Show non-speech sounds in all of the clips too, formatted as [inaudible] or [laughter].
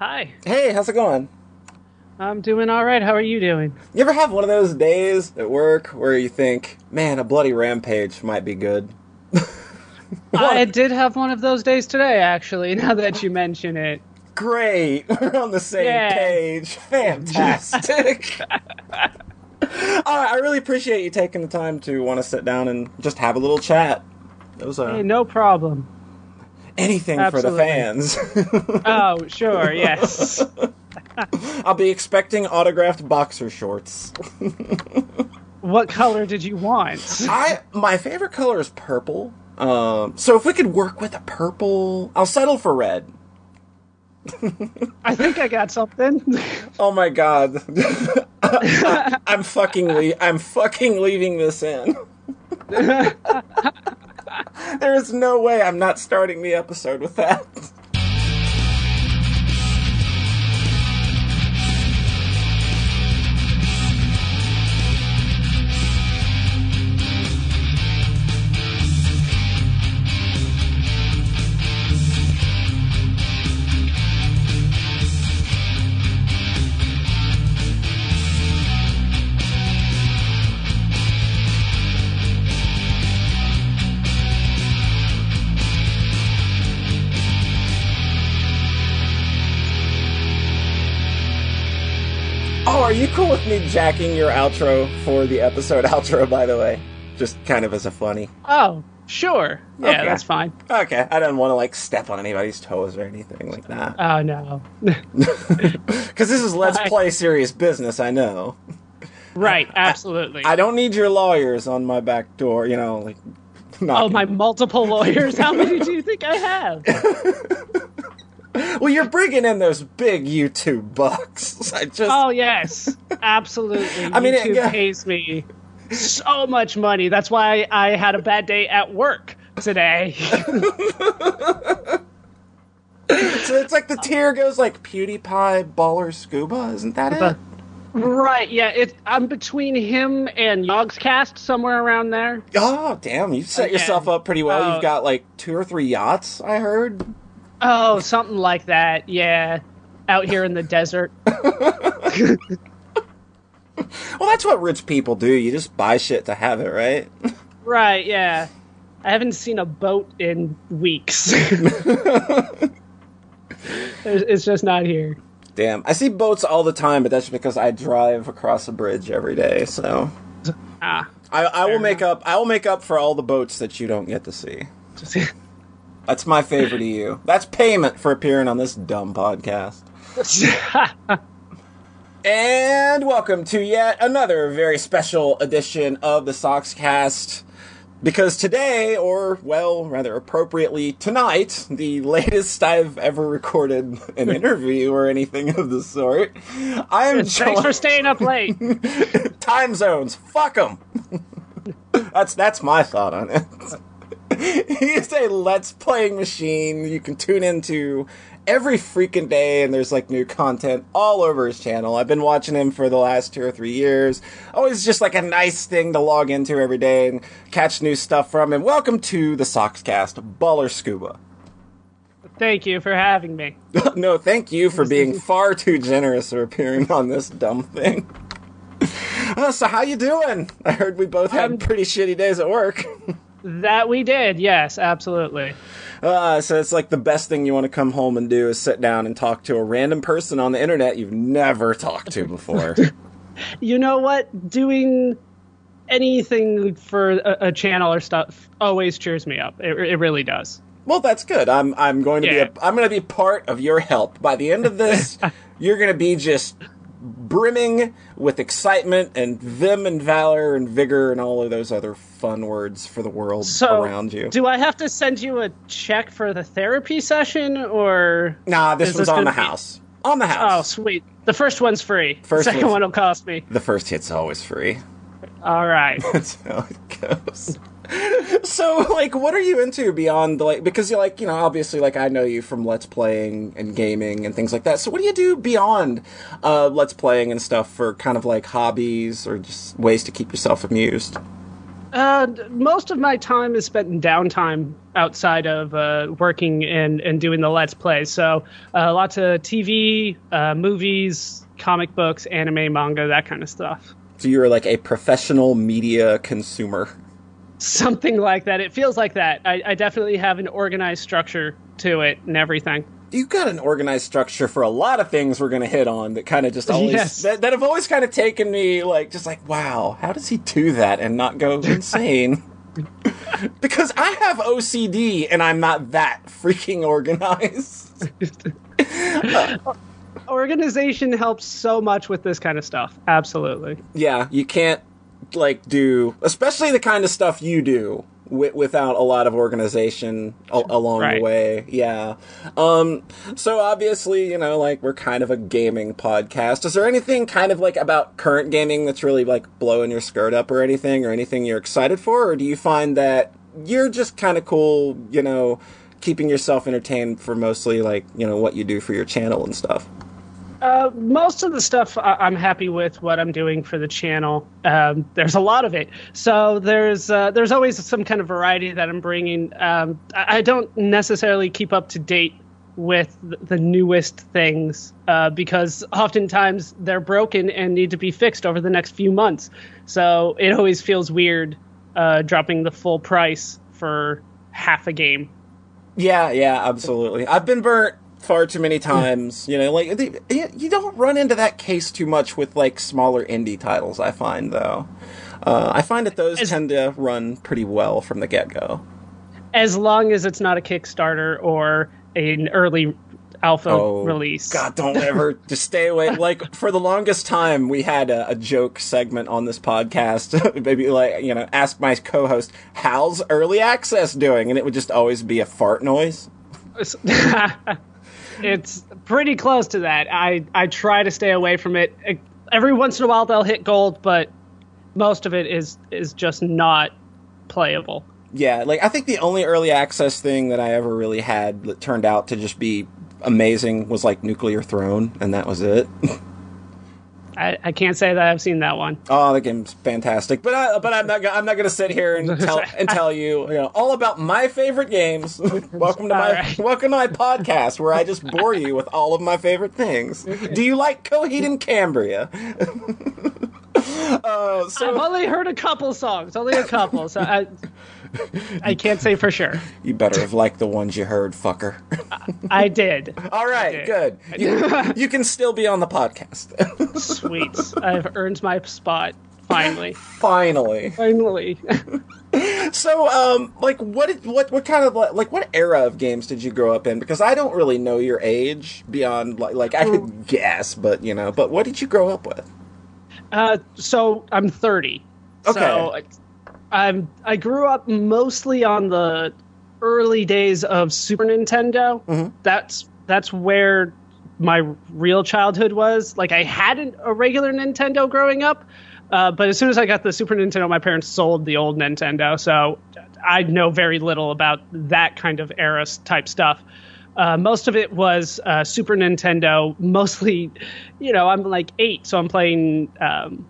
Hi. Hey, how's it going? I'm doing all right. How are you doing? You ever have one of those days at work where you think, man, a bloody rampage might be good? [laughs] I did have one of those days today, actually, [laughs] now that you mention it. Great. [laughs] We're on the same Yeah. page. Fantastic. All right, I really appreciate you taking the time to want to sit down and just have a little chat. It was uh, Hey, no problem. Anything for the fans. [laughs] Oh, sure, yes. [laughs] I'll be expecting autographed boxer shorts. [laughs] what color did you want? I my favorite color is purple. Um, so if we could work with a purple, I'll settle for red. I think I got something. Oh my god. I, am fucking le- I'm fucking leaving this in. There is no way I'm not starting the episode with that. Cool with me jacking your outro for the episode [laughs] outro, by the way? Just kind of as a funny. Oh, sure. Yeah, Okay. that's fine. Okay, I didn't want to like step on anybody's toes or anything like that. Oh, no. [laughs] Because this is Let's I- Play serious business, I know. right, absolutely. I don't need your lawyers on my back door, you know, like. [laughs] oh, my multiple lawyers. How many do you think I have? Well, you're bringing in those big YouTube bucks. [laughs] I just. Oh, yes. Absolutely. I mean, it- YouTube yeah. pays me so much money. That's why I had a bad day at work today. [laughs] So it's like the tier goes like PewDiePie, Baller, Scuba. Isn't that it? Right, yeah, it, I'm between him and Yogscast, somewhere around there. Oh, damn! You set Again. yourself up pretty well. Oh. You've uh, got like two or three yachts. I heard. Oh, something like that, yeah. Out here in the desert. [laughs] [laughs] Well, that's what rich people do. You just buy shit to have it, right? Right, yeah. I haven't seen a boat in weeks. [laughs] It's just not here. Damn, I see boats all the time, but that's because I drive across a bridge every day. So Ah. I, I will Fair make up. I will make up for all the boats that you don't get to see. That's my favor to you. That's payment for appearing on this dumb podcast. [laughs] And welcome to yet another very special edition of the Soxcast. Because today, or well, rather appropriately, tonight, the latest I've ever recorded an [laughs] interview or anything of the sort, I am Thanks for staying up late. [laughs] Time zones, fuck them. that's that's my thought on it. [laughs] he is a let's playing machine. You can tune into every freaking day and there's like new content all over his channel. I've been watching him for the last two or three years. Always just like a nice thing to log into every day and catch new stuff from him. Welcome to the soxcast baller scuba. Thank you for having me. [laughs] no thank you for [laughs] being far too generous for appearing on this dumb thing. Uh, so how you doing? I heard we both had I'm- pretty shitty days at work That we did, yes, absolutely. Uh, so it's like the best thing you want to come home and do is sit down and talk to a random person on the internet you've never talked to before. [laughs] You know what? Doing anything for a, a channel or stuff always cheers me up. It, it really does. well, that's good. I'm I'm going to Yeah. be a, I'm going to be part of your help. By the end of this, [laughs] you're going to be just brimming with excitement and vim and valor and vigor and all of those other fun words for the world So, around you. do I have to send you a check for the therapy session, or nah, this this on the gonna be- house. On the house. oh, sweet? The first one's free. First the second one will cost me. The first hit's always free. All right. [laughs] That's how it goes. [laughs] so, like, what are you into beyond the like? Because you're like, you know, obviously, like, I know you from Let's Playing and gaming and things like that. So, what do you do beyond uh, Let's Playing and stuff for kind of like hobbies or just ways to keep yourself amused? Uh, most of my time is spent in downtime outside of uh, working and, and doing the Let's Play. So uh, lots of TV, uh, movies, comic books, anime, manga, that kind of stuff. So you're like a professional media consumer. Something like that. It feels like that. I, I definitely have an organized structure to it and everything. You've got an organized structure for a lot of things we're going to hit on that kind of just always Yes. that, that have always kind of taken me like just like wow how does he do that and not go [laughs] insane because I have OCD and I'm not that freaking organized [laughs] Organization helps so much with this kind of stuff. Absolutely. yeah you can't like do especially the kind of stuff you do wi- without a lot of organization a- along the way. Yeah. Um so obviously you know like we're kind of a gaming podcast. Is there anything kind of like about current gaming that's really like blowing your skirt up or anything or anything you're excited for? Or do you find that you're just kind of cool you know keeping yourself entertained for mostly like you know what you do for your channel and stuff Uh, most of the stuff I- I'm happy with what I'm doing for the channel. Um, there's a lot of it, so there's uh, there's always some kind of variety that I'm bringing. Um, I I don't necessarily keep up to date with th- the newest things uh, because oftentimes they're broken and need to be fixed over the next few months. So it always feels weird uh, dropping the full price for half a game. Yeah, yeah, absolutely. I've been burnt far too many times. You know, like the, you you don't run into that case too much with like smaller indie titles. I find though, uh, I find that those As- tend to run pretty well from the get go. as long as it's not a Kickstarter or an early alpha Oh, release. God, don't ever [laughs] just stay away. Like for the longest time, we had a, a joke segment on this podcast. [laughs] Maybe like you know, ask my co-host, "How's early access doing?" And it would just always be a fart noise. [laughs] it's pretty close to that. I I try to stay away from it. Every once in a while they'll hit gold, but most of it is is just not playable. Yeah, like I think the only early access thing that I ever really had that turned out to just be amazing was like Nuclear Throne, and that was it. [laughs] I, I can't say that I've seen that one. oh, the game's fantastic, but I, but I'm not I'm not gonna sit here and tell [laughs] and tell you you know all about my favorite games. [laughs] welcome to my All right. welcome to my podcast where I just bore you with all of my favorite things. Do you like Coheed and Cambria? [laughs] uh, I've only heard a couple songs, only a couple, so I [laughs] I can't say for sure. you better have liked the ones you heard, fucker. I did. all right, good. You, [laughs] you can still be on the podcast. Sweet. I've earned my spot finally. Finally. Finally. [laughs] So, um, like, what, did, what, what kind of like, like, what era of games did you grow up in? Because I don't really know your age beyond, like, like I could guess, but you know, but what did you grow up with? Uh, so I'm 30. Okay. So I'm I grew up mostly on the early days of Super Nintendo. Mm-hmm. That's that's where my real childhood was. Like I had a regular Nintendo growing up, uh, but as soon as I got the Super Nintendo, my parents sold the old Nintendo. So I know very little about that kind of era type stuff. Uh, most of it was uh, Super Nintendo. Mostly, you know, I'm like eight, so I'm playing um,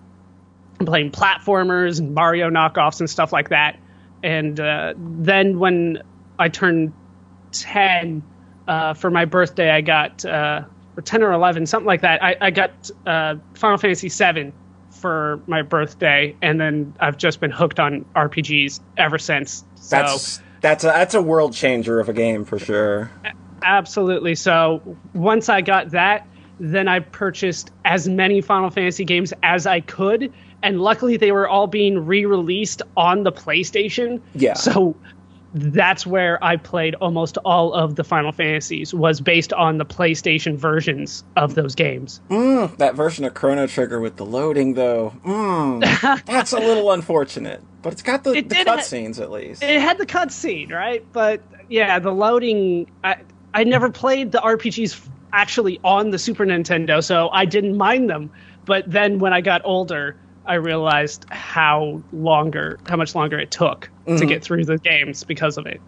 I'm playing platformers and Mario knockoffs and stuff like that. And uh, then when I turned 10 uh, for my birthday, I got, uh, or 10 or 11, something like that, I, I got uh, Final Fantasy VII for my birthday. And then I've just been hooked on RPGs ever since. So, That's that's a that's a world changer of a game for sure. absolutely. So once I got that, then I purchased as many Final Fantasy games as I could. And luckily, they were all being re released on the PlayStation. Yeah. So that's where I played almost all of the Final Fantasies, was based on the PlayStation versions of those games. That version of Chrono Trigger with the loading, though, mm, [laughs] that's a little unfortunate. But it's got the, It the cutscenes at least. It had the cutscene, right? But yeah, the loading. I, I never played the RPGs actually on the Super Nintendo, so I didn't mind them. But then when I got older, I realized how longer, how much longer it took to get through the games because of it.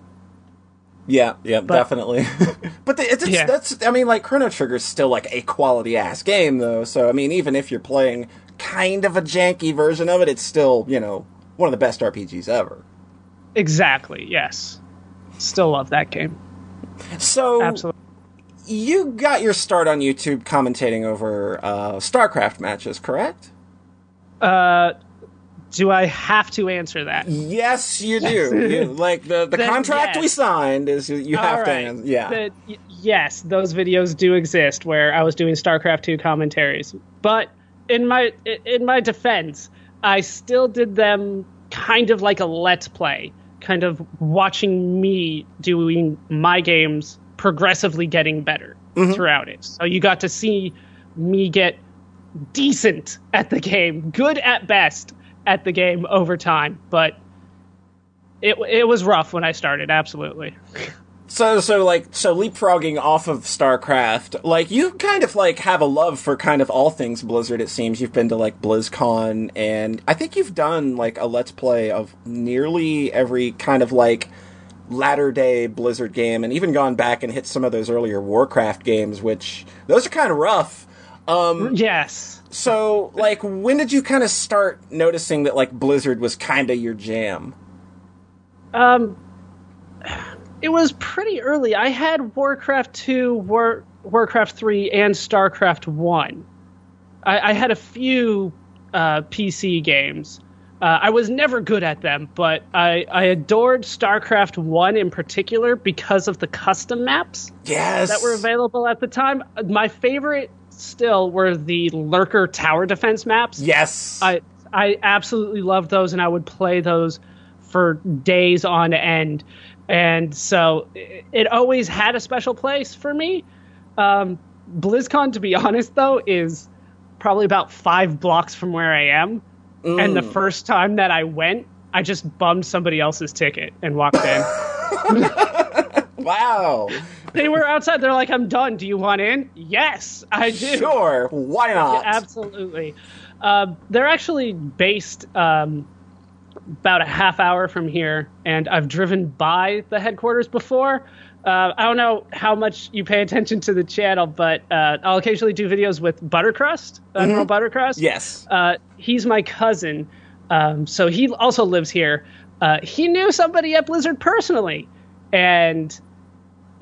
Yeah, yeah, definitely. [laughs] but the, it's, it's Yeah. that's I mean, like Chrono Trigger is still like a quality ass game though. So I mean, even if you're playing kind of a janky version of it, it's still you know one of the best RPGs ever. Exactly. Yes. Still love that game. So Absolutely. you got your start on YouTube commentating over uh, StarCraft matches, correct? Uh, do I have to answer that? Yes, you do. you, [laughs] like the, the Then contract we signed is you, have All to. right. ans- Yeah. The- y- yes, those videos do exist where I was doing StarCraft 2 commentaries. But in my in my defense, I still did them kind of like a let's play, kind of watching me doing my games progressively getting better throughout it. So you got to see me get decent at the game, good at best at the game over time, but it it was rough when I started, absolutely. So, so like, so leapfrogging off of StarCraft, like you kind of like have a love for kind of all things Blizzard. It seems you've been to like BlizzCon, and I think you've done like a let's play of nearly every kind of like latter day Blizzard game, and even gone back and hit some of those earlier Warcraft games, which those are kind of rough. Um, Yes. so like, when did you kind of start noticing that like Blizzard was kind of your jam? Um, it was pretty early. I had Warcraft 2, War, Warcraft 3, and StarCraft 1. I, I had a few uh, PC games. Uh, I was never good at them, but I, I adored StarCraft 1 in particular because of the custom maps Yes, that were available at the time. My favorite still were the Lurker Tower Defense maps. Yes, I I absolutely loved those, and I would play those for days on end. And so it, it always had a special place for me. Um, BlizzCon, to be [laughs] honest, though, is probably about five blocks from where I am. And the first time that I went, I just bummed somebody else's ticket and walked in. [laughs] wow. They were outside. They're like, "I'm done. Do you want in?" Yes, I do. Sure, why not? Absolutely. Uh, they're actually based um, about a half hour from here, and I've driven by the headquarters before. Uh, I don't know how much you pay attention to the channel, but uh, I'll occasionally do videos with Buttercrust, Admiral Buttercrust. Yes. Uh, he's my cousin, um, so he also lives here. Uh, he knew somebody at Blizzard personally, and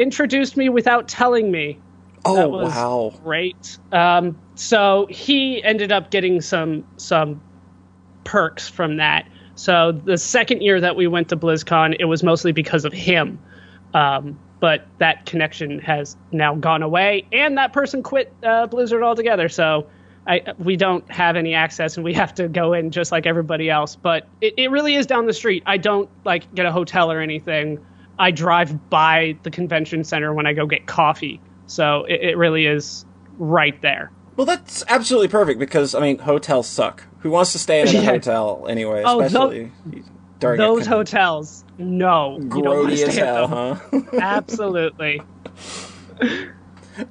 introduced me without telling me Oh that was wow. great. Um, so he ended up getting some some perks from that. So the second year that we went to BlizzCon, it was mostly because of him. Um, but that connection has now gone away, and that person quit uh, Blizzard altogether. So I, we don't have any access, and we [laughs] have to go in just like everybody else. But it, it really is down the street. I don't like get a hotel or anything. I drive by the convention center when I go get coffee. So it, it really is right there. Well, that's absolutely perfect because I mean, hotels suck. Who wants to stay in a [laughs] hotel anyway? Oh, Especially during Those con- hotels, no, you don't want grody to as hell, huh? [laughs] Absolutely.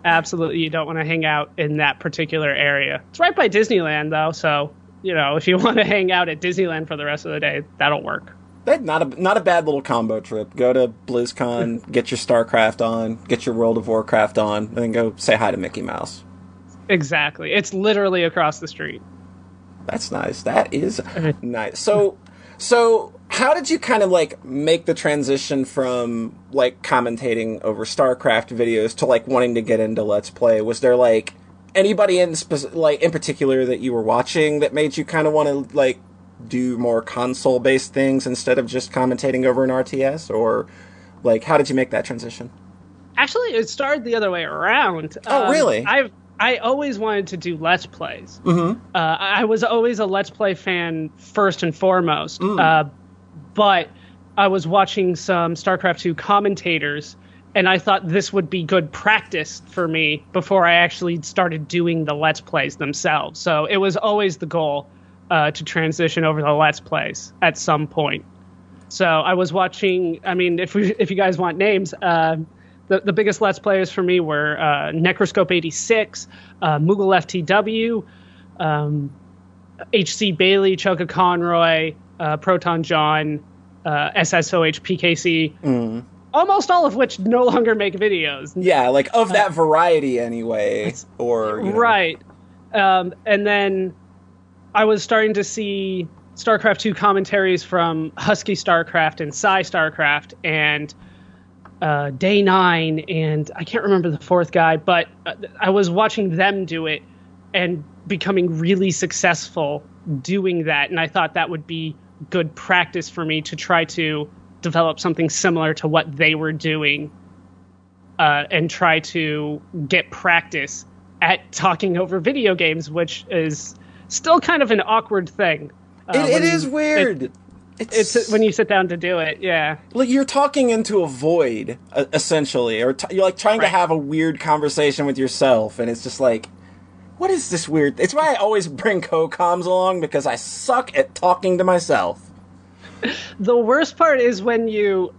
Absolutely, you don't want to hang out in that particular area. It's right by Disneyland, though, so you know if you [laughs] want to hang out at Disneyland for the rest of the day, that'll work. That- not a not a bad little combo trip. Go to BlizzCon, [laughs] get your StarCraft on, get your World of Warcraft on, and then go say hi to Mickey Mouse. Exactly, it's literally across the street. That's nice. That is [laughs] nice. So, so how did you kind of like make the transition from like commentating over StarCraft videos to like wanting to get into Let's Play? Was there like anybody in spec- like in particular that you were watching that made you kind of want to like do more console based things instead of just commentating over an RTS or like how did you make that transition? Actually, it started the other way around. Oh, really? I've I always wanted to do Let's Plays. Mm-hmm. Uh, I was always a Let's Play fan first and foremost. Uh, but I was watching some StarCraft 2 commentators, and I thought this would be good practice for me before I actually started doing the Let's Plays themselves. So it was always the goal uh, to transition over the Let's Plays at some point. So I was watching. I mean, if we, if you guys want names, uh, the the biggest Let's Players for me were uh, Necroscope eighty six, uh, Moogle FTW, um, HC Bailly, Choka Conroy, uh, ProtonJon, uh, SSOH PKC. Almost all of which no longer make videos. Yeah, like of that variety anyway, or you know. Right. Um, and then I was starting to see StarCraft 2 commentaries from Husky StarCraft and Psy StarCraft and uh, Day Nine, and I can't remember the fourth guy, but uh, I was watching them do it and becoming really successful doing that, and I thought that would be good practice for me to try to develop something similar to what they were doing uh, and try to get practice at talking over video games, which is still kind of an awkward thing. Uh, it, it is you, weird. It, it's, it's, when you sit down to do it, yeah. Like you're talking into a void, uh, essentially, or t- you're like trying right. to have a weird conversation with yourself, and it's just like, what is this weird? It's why I always bring co-coms along because I suck at talking to myself. [laughs] The worst part is when you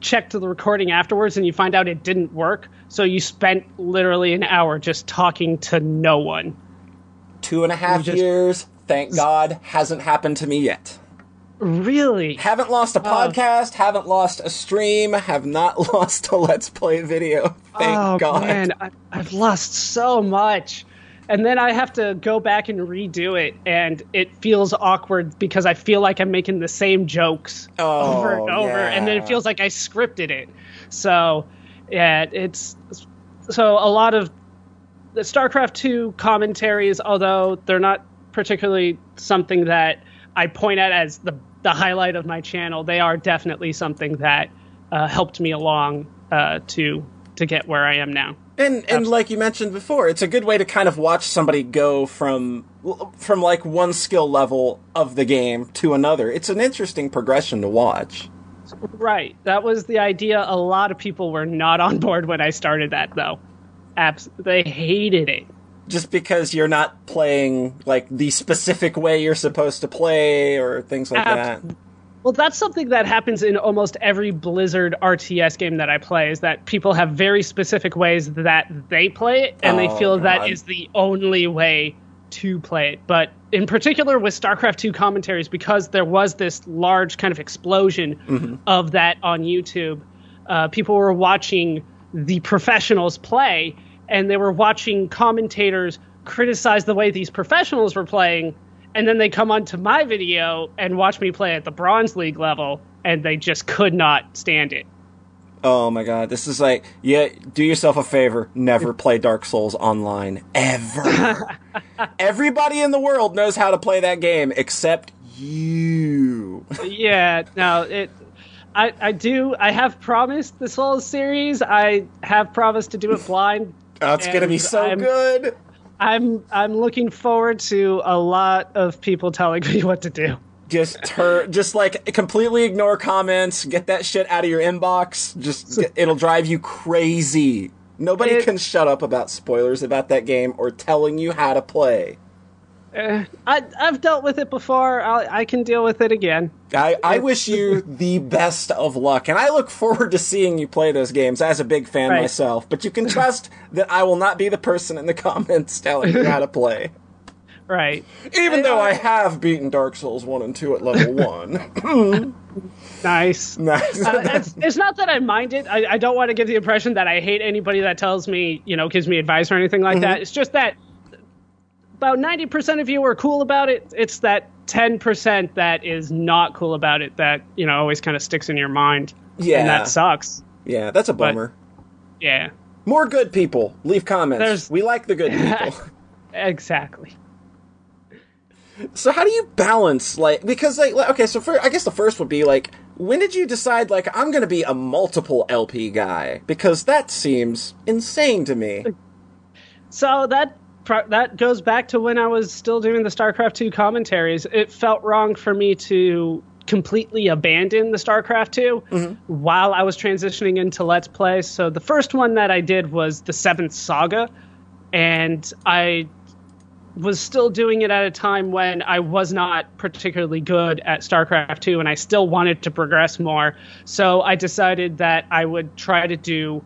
check to the recording afterwards and you find out it didn't work. So you spent literally an hour just talking to no one. Two and a half just, years, thank God, hasn't happened to me yet. Really? Haven't lost a oh. podcast, uh, haven't lost a stream, have not [laughs] lost a Let's Play video. Thank oh, God. Man, I, I've lost so much and then I have to go back and redo it, and it feels awkward because I feel like I'm making the same jokes oh, over and over, yeah. and then it feels like I scripted it. So, yeah, it's so a lot of the StarCraft two commentaries, although they're not particularly something that I point at as the the highlight of my channel, they are definitely something that uh, helped me along uh, to to get where I am now. And and like you mentioned before, it's a good way to kind of watch somebody go from from like one skill level of the game to another. It's an interesting progression to watch. Right. That was the idea. A lot of people were not on board when I started that though. Abs- they hated it. Just because you're not playing like the specific way you're supposed to play or things like Abs- that. Well, that's something that happens in almost every Blizzard RTS game that I play is that people have very specific ways that they play it and oh, they feel God. that is the only way to play it. But in particular with StarCraft 2 commentaries because there was this large kind of explosion mm-hmm. of that on YouTube, uh, people were watching the professionals play and they were watching commentators criticize the way these professionals were playing and then they come onto my video and watch me play at the bronze league level and they just could not stand it oh my god this is like yeah do yourself a favor never play dark souls online ever [laughs] everybody in the world knows how to play that game except you yeah no it I, I do I have promised the Souls series. I have promised to do it blind. That's gonna be so I'm, good. I'm I'm looking forward to a lot of people telling me [laughs] what to do. Just tur- just like completely ignore comments, get that shit out of your inbox. Just it'll drive you crazy. Nobody it, can shut up about spoilers about that game or telling you how to play. Uh, I, have dealt with it before. i i can deal with it again. I, I wish you [laughs] the best of luck, and I look forward to seeing you play those games as a big fan right. myself. But you can trust [laughs] that I will not be the person in the comments [laughs] telling you how to play. Right. Even though I have beaten Dark Souls 1 and 2 at level 1. [clears throat] nice. Nice. uh, it's, it's, not that I mind it. I, I, don't want to give the impression that I hate anybody that tells me, you know, gives me advice or anything like mm-hmm. that. It's just that about 90% of you are cool about it. It's that 10% that is not cool about it that, you know, always kind of sticks in your mind. Yeah. And that sucks. Yeah, that's a bummer. But, yeah. More good people. Leave comments. There's... We like the good people. [laughs] exactly. So how do you balance like because like okay so for I guess the first would be like when did you decide like I'm going to be a multiple LP guy because that seems insane to me. So that that goes back to when I was still doing the StarCraft 2 commentaries. It felt wrong for me to completely abandon the StarCraft 2 mm-hmm. while I was transitioning into Let's Play. So the first one that I did was the Seventh Saga, and I was still doing it at a time when I was not particularly good at StarCraft 2 and I still wanted to progress more. So I decided that I would try to do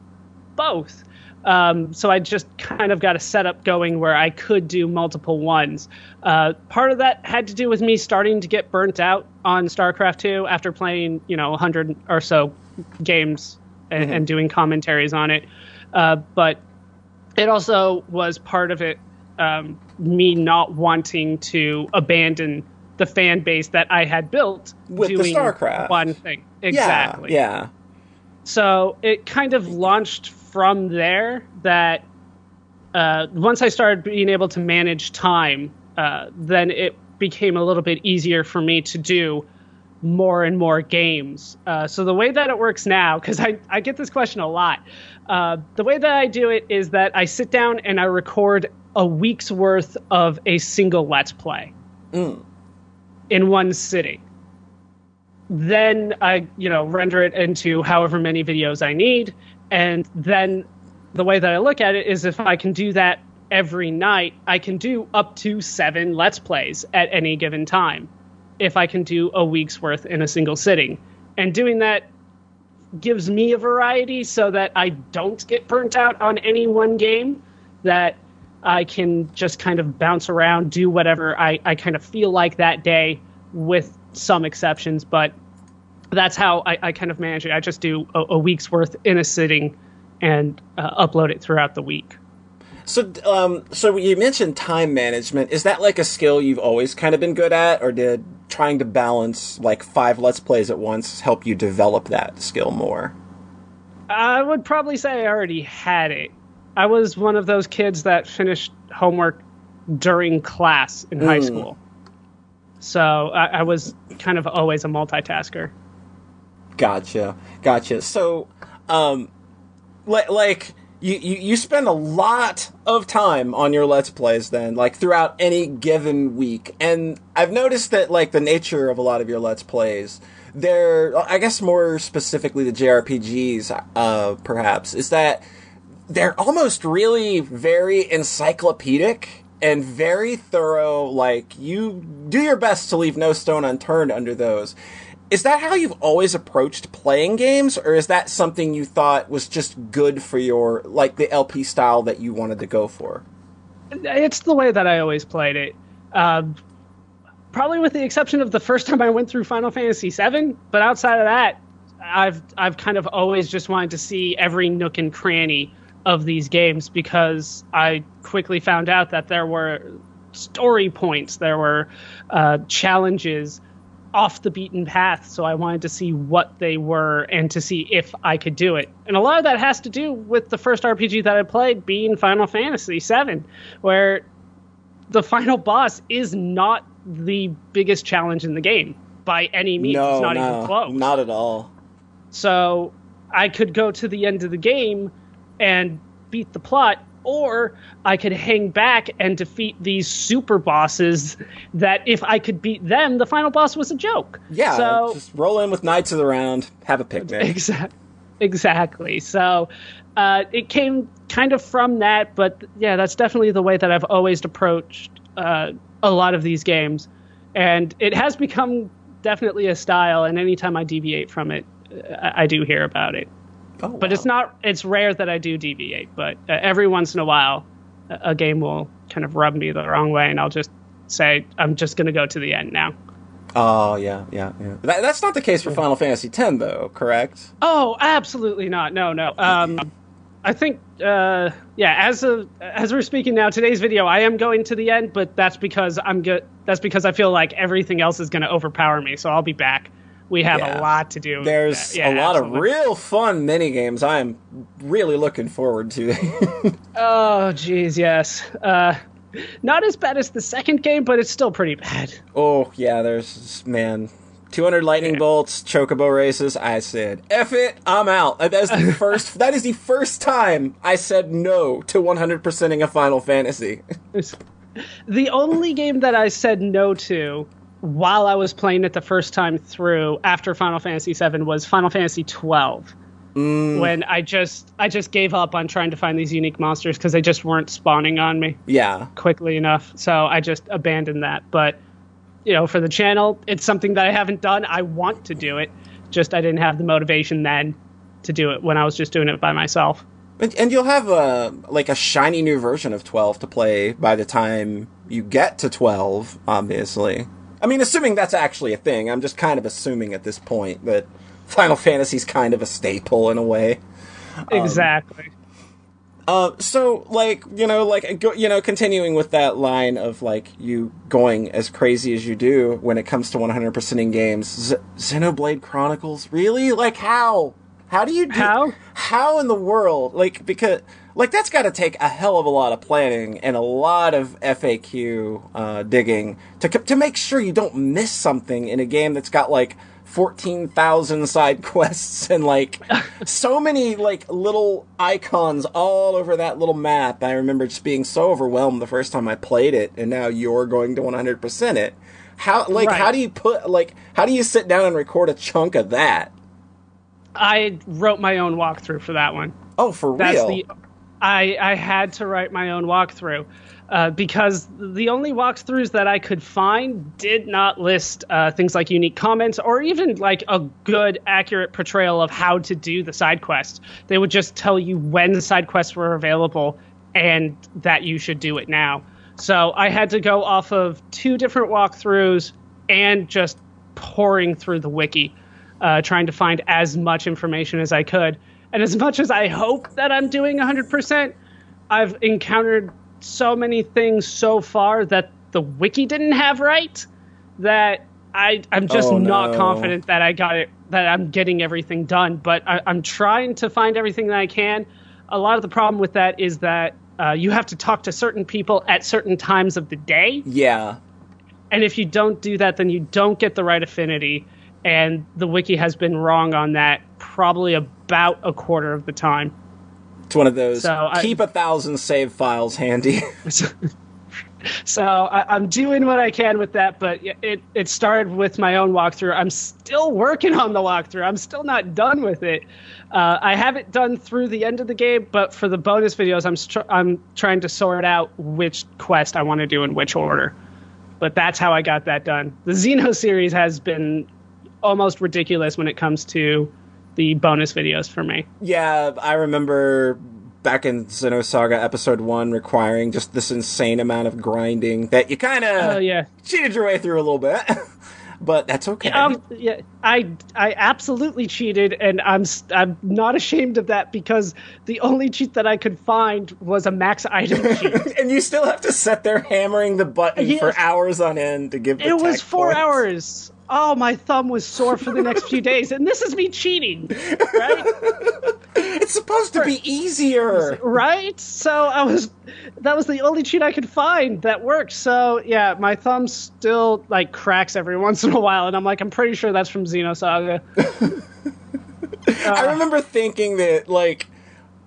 both. Um, so I just kind of got a setup going where I could do multiple ones. Uh, part of that had to do with me starting to get burnt out on StarCraft 2 after playing, you know, 100 or so games and, mm-hmm. and doing commentaries on it. Uh, but it also was part of it um, me not wanting to abandon the fan base that I had built With doing StarCraft. one thing. Exactly. Yeah. Yeah. So it kind of launched from there that uh, once I started being able to manage time, uh, then it became a little bit easier for me to do more and more games. Uh, so the way that it works now, because I, I get this question a lot, uh, the way that I do it is that I sit down and I record a week's worth of a single Let's Play in one sitting then I, you know, render it into however many videos I need. And then the way that I look at it is if I can do that every night, I can do up to seven Let's Plays at any given time if I can do a week's worth in a single sitting. And doing that gives me a variety so that I don't get burnt out on any one game, that I can just kind of bounce around, do whatever I, I kind of feel like that day with some exceptions, but that's how I, I kind of manage it. I just do a, a week's worth in a sitting and uh, upload it throughout the week. So, um, so you mentioned time management. Is that like a skill you've always kind of been good at, or did trying to balance like five Let's Plays at once help you develop that skill more? I would probably say I already had it. I was one of those kids that finished homework during class in high school. So I, I was kind of always a multitasker. Gotcha, gotcha. So, um, li- like you, you you spend a lot of time on your let's plays then, like throughout any given week, and I've noticed that like the nature of a lot of your let's plays, they're I guess more specifically the JRPGs, uh, perhaps is that they're almost really very encyclopedic and very thorough. Like you do your best to leave no stone unturned under those. Is that how you've always approached playing games, or is that something you thought was just good for your like the LP style that you wanted to go for? It's the way that I always played it. Uh, probably with the exception of the first [laughs] time I went through Final Fantasy VII, but outside of that, I've I've kind of always just wanted to see every nook and cranny of these games because I quickly found out that there were story points, there were uh, challenges off the beaten path. So I wanted to see what they were and to see if I could do it. And a lot of that has to do with the first RPG that I played being Final Fantasy VII, where the final boss is not the biggest challenge in the game by any means. No, it's not no, even close. not at all. So I could go to the end of the game and beat the plot, or I could hang back and defeat these super bosses that if I could beat them, the final boss was a joke. Yeah, So just roll in with Knights of the Round, have a picnic. [laughs] exactly. Exactly. So uh, it came kind of from that, but yeah, that's definitely the way that I've always approached uh, a lot of these games, and it has become definitely a style. And anytime I deviate from it, uh, I, I do hear about it. Oh, But it's not. It's rare that I do deviate, but uh, every once in a while, a, a game will kind of rub me the wrong way, and I'll just say, "I'm just going to go to the end now." Oh yeah, yeah, yeah. That, that's not the case for Final Fantasy X, though. Correct? Oh, absolutely not. No, no. Um, I think, uh, yeah. As of as we're speaking now, today's video, I am going to the end, but that's because I'm good. That's because I feel like everything else is going to overpower me. So I'll be back. We have Yeah. a lot to do. There's Yeah, a lot absolutely. of real fun mini games. I am really looking forward to. [laughs] Oh, geez, yes. Uh, not as bad as the second game, but it's still pretty bad. oh yeah, there's man. 200 lightning Yeah. bolts, chocobo races. I said, "F it, I'm out." That is the [laughs] first. that is the first time I said no to 100%ing a Final Fantasy. The only game that I said no to while I was playing it the first time through after Final Fantasy VII was Final Fantasy twelve. Mm. When I just I just gave up on trying to find these unique monsters because they just weren't spawning on me yeah, quickly enough. So I just abandoned that. But you know, for the channel, it's something that I haven't done. I want to do it. Just I didn't have the motivation then to do it when I was just doing it by myself. and, and you'll have a like a shiny new version of 12 to play by the time you get to 12. Obviously, I mean, assuming that's actually a thing. I'm just kind of assuming at this point that Final Fantasy's kind of a staple in a way. exactly. Uh, so like you know like go, you know continuing with that line of like you going as crazy as you do when it comes to 100%ing games Z- xenoblade chronicles really like how how do you do How? how in the world like because like that's got to take a hell of a lot of planning and a lot of FAQ uh, digging to to make sure you don't miss something in a game that's got like 14,000 side [laughs] quests and like [laughs] so many like little icons all over that little map. I remember just being so overwhelmed the first time I played it and now you're going to 100% it. How like Right. how do you put like how do you sit down and record a chunk of that? I wrote my own walkthrough for that one. Oh, for That's real? the I I had to write my own walkthrough uh, because the only walkthroughs that I could find did not list uh, things like unique comments or even like a good accurate portrayal of how to do the side quest. They would just tell you when the side quests were available and that you should do it now. So I had to go off of two different walkthroughs and just pouring through the wiki, uh, trying to find as much information as I could. And as much as I hope that I'm doing 100%, I've encountered so many things so far that the wiki didn't have right that I, I'm just Oh, not no. confident that I got it, that I'm getting everything done. But I, I'm trying to find everything that I can. A lot of the problem with that is that uh, you have to talk to certain people at certain times of the day. yeah. And if you don't do that, then you don't get the right affinity. And the wiki has been wrong on that probably about a quarter of the time. It's one of those So keep a thousand save files handy. [laughs] so I, I'm doing what I can with that, but it it started with my own walkthrough. I'm still working on the walkthrough. I'm still not done with it. Uh, I have it done through the end of the game, but for the bonus videos, I'm str- I'm trying to sort out which quest I want to do in which order. But that's how I got that done. The Xeno series has been almost ridiculous when it comes to the bonus videos for me. Yeah, I remember back in Xenosaga episode one requiring just this insane amount of grinding that you kind of Oh yeah. cheated your way through a little bit, [laughs] but that's okay. Um, yeah, I I absolutely cheated, and I'm I'm not ashamed of that because the only cheat that I could find was a max item [laughs] cheat. and you still have to sit there hammering the button Yes. for hours on end to give. The it was four points. hours. Oh, my thumb was sore for the next few days, and this is me cheating, right? [laughs] It's supposed to be easier. right? So I was that was the only cheat I could find that worked. So yeah, my thumb still like cracks every [laughs] once in a while, and I'm like, I'm pretty sure that's from Xenosaga. [laughs] I remember thinking that like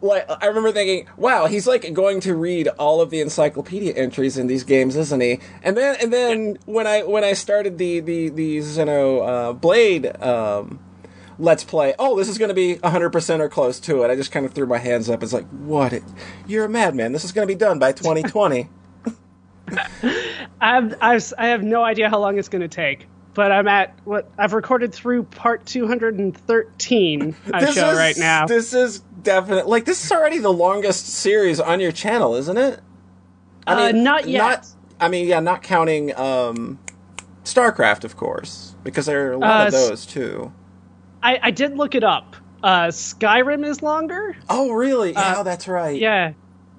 like I remember thinking, wow, he's like going to read all of the encyclopedia entries in these games, isn't he? And then and then when I when I started the the the Xeno uh, Blade um, Let's Play, oh, this is going to be 100% or close to it. I just kind of threw my hands up. It's like, what? You're a madman. This is going to be done by 2020. [laughs] I've, I've I have no idea how long it's going to take, but I'm at what I've recorded through part 213. I this show is right now. This is definitely like this is already the longest series on your channel, isn't it? Uh, not yet. Not, I mean, yeah, not counting um, StarCraft, of course, because there are a lot Uh, of those too. I, I did look it up. Uh, Skyrim is longer. Oh, really? Yeah, that's right. Uh, Yeah.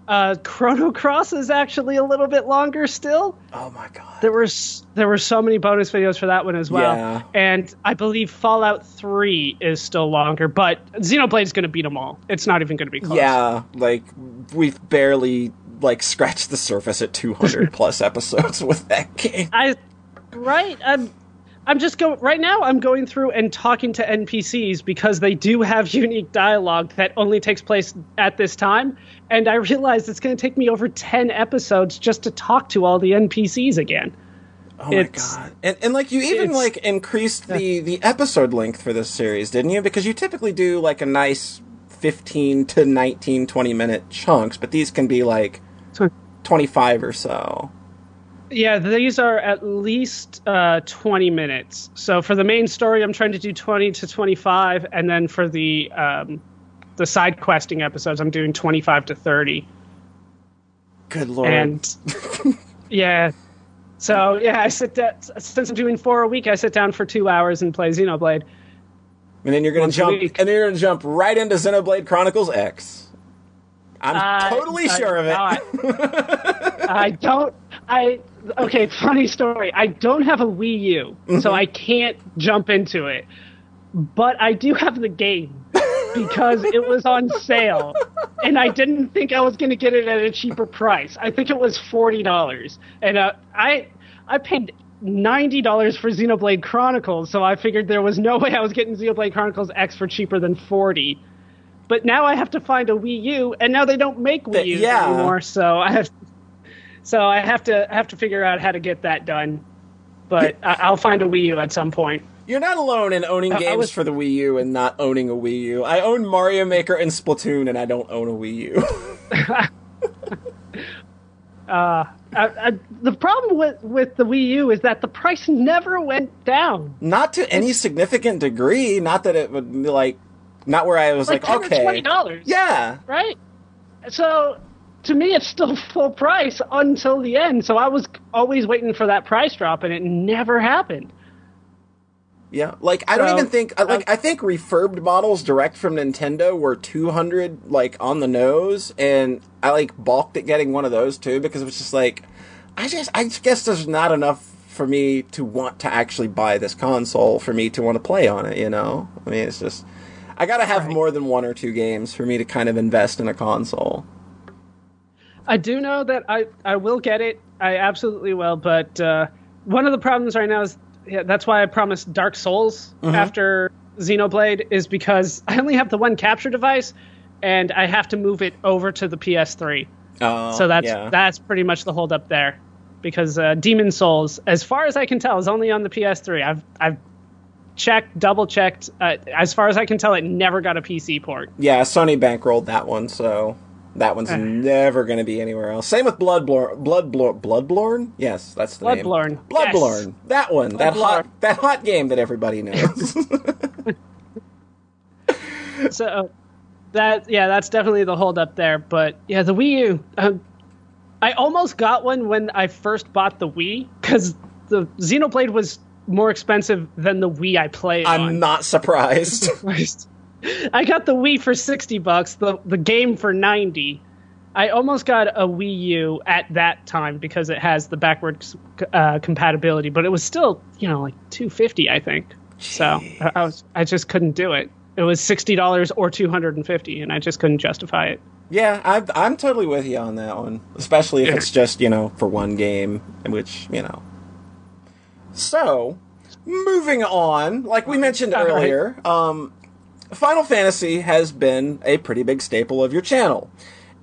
Uh, Chrono Cross is actually a little bit longer still. Oh my god. There were there were so many bonus videos for that one as well, Yeah. and I believe Fallout Three is still longer, but Xenoblade is going to beat them all. It's not even going to be close. Yeah, like we've barely like scratched the surface at 200 [laughs] plus episodes with that game. I right. I'm I'm just going right now. I'm going through and talking to NPCs because they do have [laughs] unique dialogue that only takes place at this time, and I realize it's going to take me over ten episodes just to talk to all the NPCs again. Oh my It's- god! And, and like you even like increased the the episode length for this series, didn't you? Because you typically do like a nice 15 to 19, 20 minute chunks, but these can be like 25 or so. Yeah, these are at least uh, 20 minutes. So for the main story, I'm trying to do 20 to 25, and then for the um, the side questing episodes, I'm doing 25 to 30. Good lord! And [laughs] yeah, so yeah, I sit down since I'm doing four a week. I sit down for two hours and play Xenoblade. And then you're gonna once jump, and then you're gonna jump right into Xenoblade Chronicles X. I'm I- totally I'm sure of it. not. [laughs] I don't. I okay. Funny story. I don't have a Wii U, Mm-hmm. so I can't jump into it. But I do have the game because it was on sale, and I didn't think I was going to get it at a cheaper price. I think it was forty dollars, and uh, I I paid ninety dollars for Xenoblade Chronicles, so I figured there was no way I was getting Xenoblade Chronicles X for cheaper than forty. But now I have to find a Wii U, and now they don't make Wii U yeah. anymore. So I have, so I have to have to figure out how to get that done. But I, I'll find a Wii U at some point. You're not alone in owning I- I games was- for the Wii U and not owning a Wii U. I own Mario Maker and Splatoon, and I don't own a Wii U. [laughs] Uh, I, I, the problem with with the Wii U is that the price never went down. not to any significant degree. Not that it would be like, not where I was like, Like, okay, twenty dollars. yeah, right? So to me, it's still [laughs] full price until the end. So I was always waiting for that price drop, and it never happened. yeah. Like I don't So, even think I- like um, I think refurbed models direct from Nintendo were 200 like on the nose, and I like balked at getting one of those too because it was just like, I just I guess there's not enough for me to want to actually buy this console for me to want to play on it. You know, I mean, it's just. I gotta have Right. more than one or two games for me to kind of invest in a console. I do know that I, I will get it. I absolutely will. But uh, one of the problems right now is yeah, that's why I promised Dark Souls after Xenoblade is because [laughs] I only have the one capture device, and I have to move it over to the PS3. Uh, So that's yeah. that's pretty much the holdup there, because uh, Demon Souls, as far as I can tell, is only on the PS3. I've I've checked, double checked. Uh, as far as I can tell, it never got a PC port. Yeah, Sony bankrolled that one, so that one's never going to be anywhere else. Same with Bloodborne. Bloodborne. Bloodborne? Yes, that's the name. Bloodborne. Bloodborne. That one. That Bloodborne. hot. That hot game that everybody knows. [laughs] [laughs] so that yeah that's definitely the hold up there but yeah the wii u um, i almost got one when i first bought the wii because the xenoblade was more expensive than the wii i played I'm on not surprised. [laughs] i got the wii for 60 bucks the, the game for 90 i almost got a wii u at that time because it has the backwards uh, compatibility but it was still you know like 250 i think. So I, I was i just couldn't do it. It was $60 or 250 and i just couldn't justify it. Yeah, I'm, I'm totally with you on that one. Especially if it's just, you know, for one game, which, you know. So, moving on, like we mentioned earlier, um, Final Fantasy has been a pretty big staple of your channel.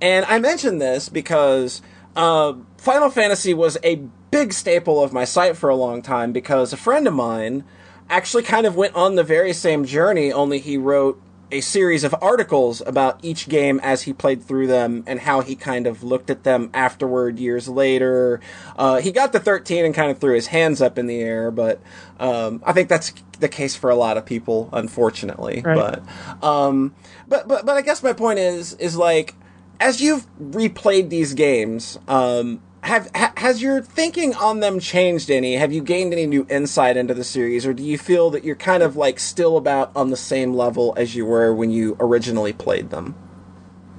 And I mention this because uh, Final Fantasy was a big staple of my site for a long time because a friend of mine actually kind of went on the very same journey, only he wrote a series of articles about each game as he played through them and how he kind of looked at them afterward years later. Uh, he got to 13 and kind of threw his hands up in the air, but um, I think that's the case for a lot of people, unfortunately. Right. But, um, but but but I guess my point is is like as you've replayed these games, um, have ha, has your thinking on them changed any? Have you gained any new insight into the series, or do you feel that you're kind of like still about on the same level as you were when you originally played them?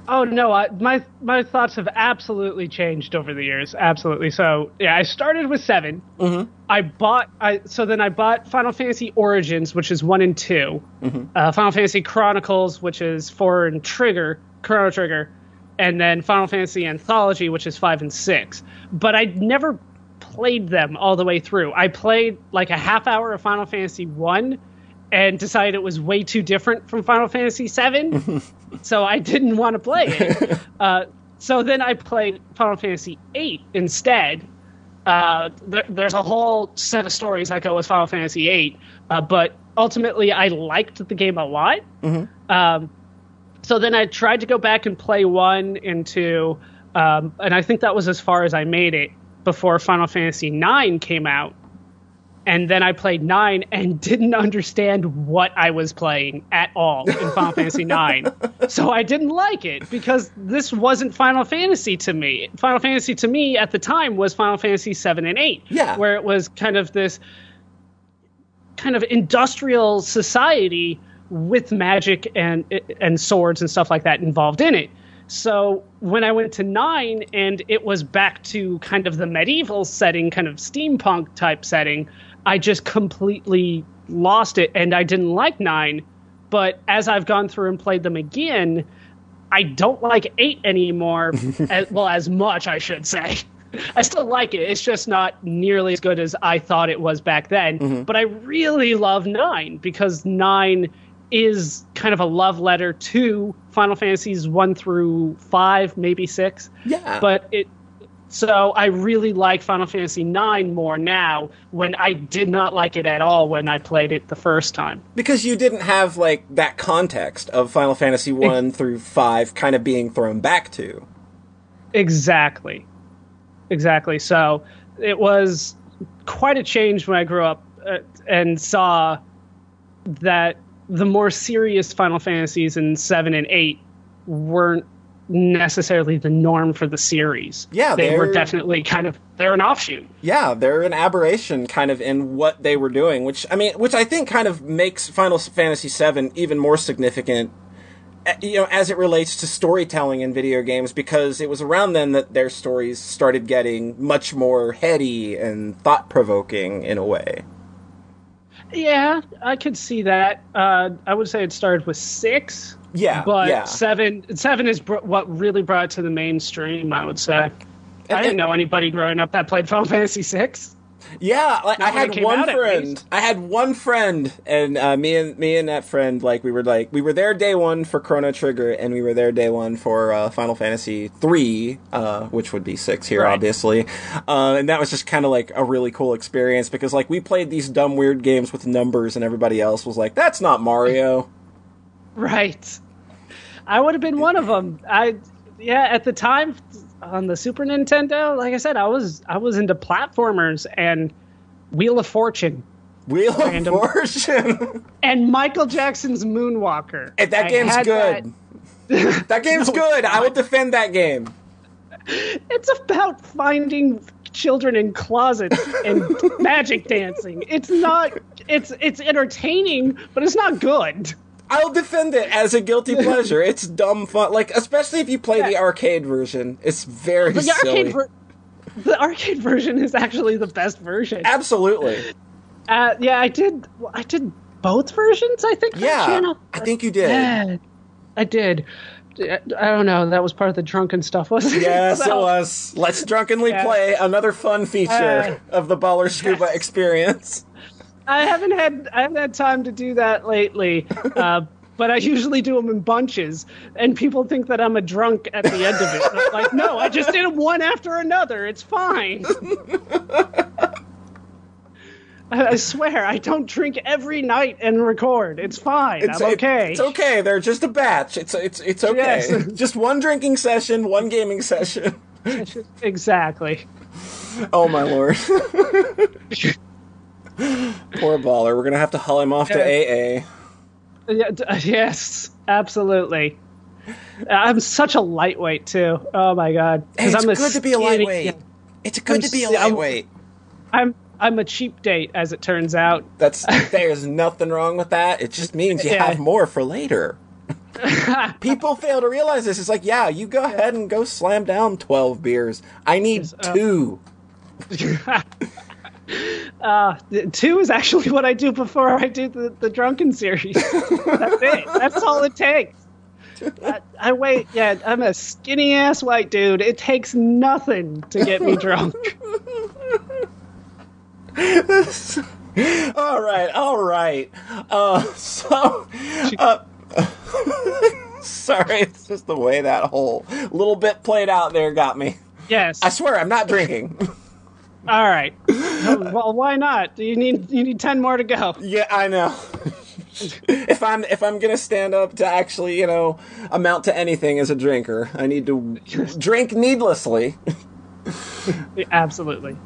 Oh no, I, my my thoughts have absolutely changed over the years. Absolutely. So yeah, I started with 7 Mm-hmm. I bought. I so then I bought Final Fantasy Origins, which is one and 2 Uh, Final Fantasy Chronicles, which is four and Trigger, Chrono Trigger, and then Final Fantasy Anthology, which is five and six. But I never played them all the way through. I played like a half hour of Final Fantasy one. And decided it was way too different from Final Fantasy seven, [laughs] so I didn't want to play it. Uh, so then I played Final Fantasy VIII instead. Uh, there, there's a whole set of stories that go with Final Fantasy VIII, uh, but ultimately I liked the game a lot. Um, so then I tried to go back and play one and two, um, and I think that was as far as I made it before Final Fantasy IX came out and then I played nine and [laughs] didn't understand what I was playing at all in Final Fantasy [laughs] nine. So I didn't like it because this wasn't Final Fantasy to me. Final Fantasy to me at the time was Final Fantasy seven and eight, Yeah. where it was kind of this kind of industrial society with magic and and swords and stuff like that involved in it. So when I went to nine and it was back to kind of the medieval setting, kind of steampunk type setting, I just completely lost it and I didn't like nine. But as I've gone through and played them again, I don't like eight anymore. [laughs] as, well, as much, I should say. [laughs] I still like it. It's just not nearly as good as I thought it was back then. Mm-hmm. But I really love nine because nine is kind of a love letter to Final Fantasies one through five, maybe six. Yeah. But it so I really like Final Fantasy IX more now when I did not like it at all when I played it the first time. because you didn't have like that context of Final Fantasy 1 through 5 kind of being thrown back to. Exactly. Exactly. So it was quite a change when I grew up uh, and saw that the more serious Final Fantasies in 7 and 8 weren't necessarily the norm for the series. Yeah, they were definitely kind of they're an offshoot. Yeah, they're an aberration kind of in what they were doing, which I mean, which I think kind of makes Final Fantasy VII even more significant, eh, you know, as it relates to storytelling in video games, because it was around then that their stories started getting much more heady and thought provoking in a way. Yeah, I could see that. Uh, I would say it started with six. Yeah, but yeah. seven seven is br- what really brought it to the mainstream. I would say. I didn't know anybody growing up that played Final Fantasy six. Yeah, like I Not when it had one friend. I had one friend, and uh, me and me and that friend, like we were like we were there day one for Chrono Trigger, and we were there day one for uh, Final Fantasy three, uh, which would be six here, Right. obviously. Uh, and that was just kind of like a really cool experience because like we played these dumb weird games with numbers, and everybody else was like, "That's not Mario." [laughs] Right. I would have been one of them. I yeah, at the time on the Super Nintendo, like I said, I was I was into platformers and Wheel of Fortune Wheel of Random. Fortune. [laughs] and Michael Jackson's Moonwalker. and that I game's good. [laughs] That, game's good. I will defend that game. It's about finding children in closets and [laughs] magic dancing. It's not it's it's entertaining, but it's not good. I'll defend it as a guilty [laughs] pleasure. It's dumb fun. Like, especially if you play the arcade version. It's very The silly. arcade ver- the arcade version is actually the best version. Absolutely. Uh, yeah, I did. I did both versions. I think. Yeah. channel. I think you did. Yeah, I did. I don't know. That was part of the drunken stuff, wasn't it? Yes, it [laughs] was. Let's drunkenly Yeah. play another fun feature of the Baller Scuba yes. experience. I haven't had I haven't had time to do that lately. Uh, [laughs] but I usually do them in bunches, and people think that I'm a drunk at the end of it. And I'm like, no, I just did them one after another. It's fine. [laughs] I, swear, I don't drink every night and record. It's fine. It's I'm okay. It's okay. They're just a batch. It's it's it's okay. Yes. [laughs] just one drinking session, one gaming session. Exactly. Oh my lord. [gasps] Poor baller. We're gonna have to haul him off to AA. Yeah, [laughs] yes, absolutely. I'm such a lightweight too. Oh my god! Hey, it's I'm good to be a lightweight. It's good I'm to be a s- I'm- lightweight. I'm I'm a cheap date, as it turns out. That's [laughs] there's nothing wrong with that. It just means you Yeah. have more for later. [laughs] People fail to realize this. It's like, yeah, you go ahead and go slam down twelve beers. I need uh, two. Uh, two is actually [laughs] what I do before I do the, the drunken series. That's it. That's all it takes. I, I wait. Yeah, I'm a skinny ass white dude. It takes nothing to get me drunk. [laughs] all right, all right. Uh, so, uh, [laughs] sorry, it's just the way that whole little bit played out there got me. Yes. I swear, I'm not drinking. All right. [laughs] Well, why not? You need you need ten more to go. yeah, I know. [laughs] if I'm if I'm gonna stand up to actually, you know, amount to anything as a drinker, I need to [laughs] drink needlessly. Absolutely.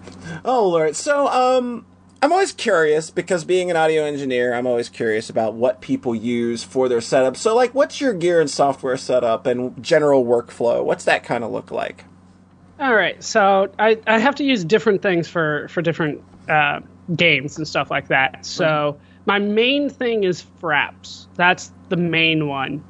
Oh lord. So um I'm always curious because being an audio engineer, I'm always curious about what people use for their setup. So like what's your gear and software setup and general workflow? What's that kind of look like? All right. So I, I have to use different things for for different uh, games and stuff like that. So my main thing is Fraps. That's the main one.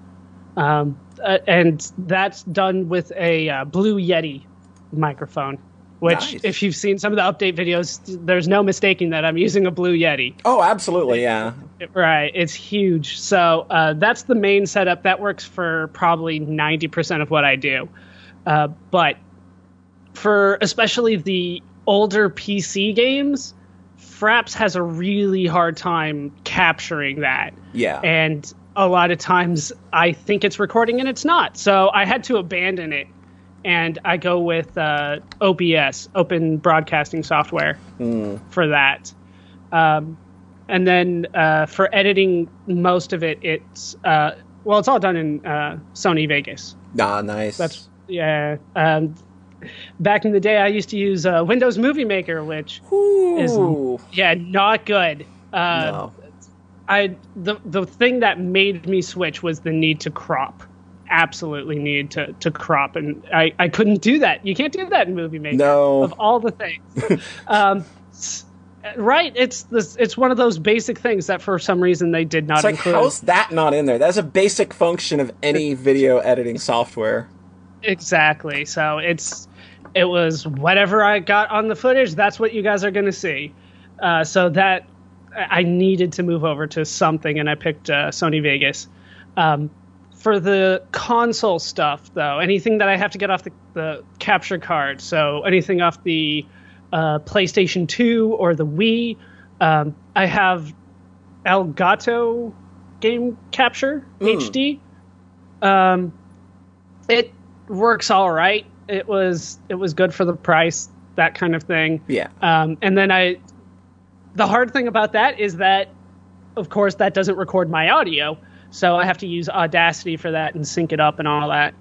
Um, uh, and that's done with a uh, Blue Yeti microphone. Which, Nice. if you've seen some of the update videos, there's no mistaking that I'm using a Blue Yeti. Oh, absolutely, yeah. Right, it's huge. So uh, that's the main setup. That works for probably 90% of what I do. Uh, but for especially the older PC games, Fraps has a really hard time capturing that. Yeah. And a lot of times I think it's recording and it's not. So I had to abandon it. And I go with uh, OBS, Open Broadcasting Software, for that. Um, and then uh, for editing most of it, it's uh, well, it's all done in uh, Sony Vegas. Ah, nice. That's yeah. Um, back in the day, I used to use uh, Windows Movie Maker, which is yeah, not good. Uh, No. I the the thing that made me switch was the need to crop. Absolutely need to to crop, and I I couldn't do that. You can't do that in Movie Maker. No. of all the things. [laughs] um, right? It's this. It's one of those basic things that for some reason they did not It's like, include. how's that not in there? That's a basic function of any video editing software. Exactly. So it's it was whatever I got on the footage. That's what you guys are going to see. Uh, so that I needed to move over to something, and I picked uh, Sony Vegas. Um, for the console stuff, though, anything that I have to get off the, the capture card, so anything off the uh, PlayStation 2 or the Wii, um, I have Elgato Game Capture HD. Um, it works all right. It was it was good for the price, that kind of thing. Yeah. Um, and then I, the hard thing about that is that, of course, that doesn't record my audio, so I have to use Audacity for that and sync it up and all that.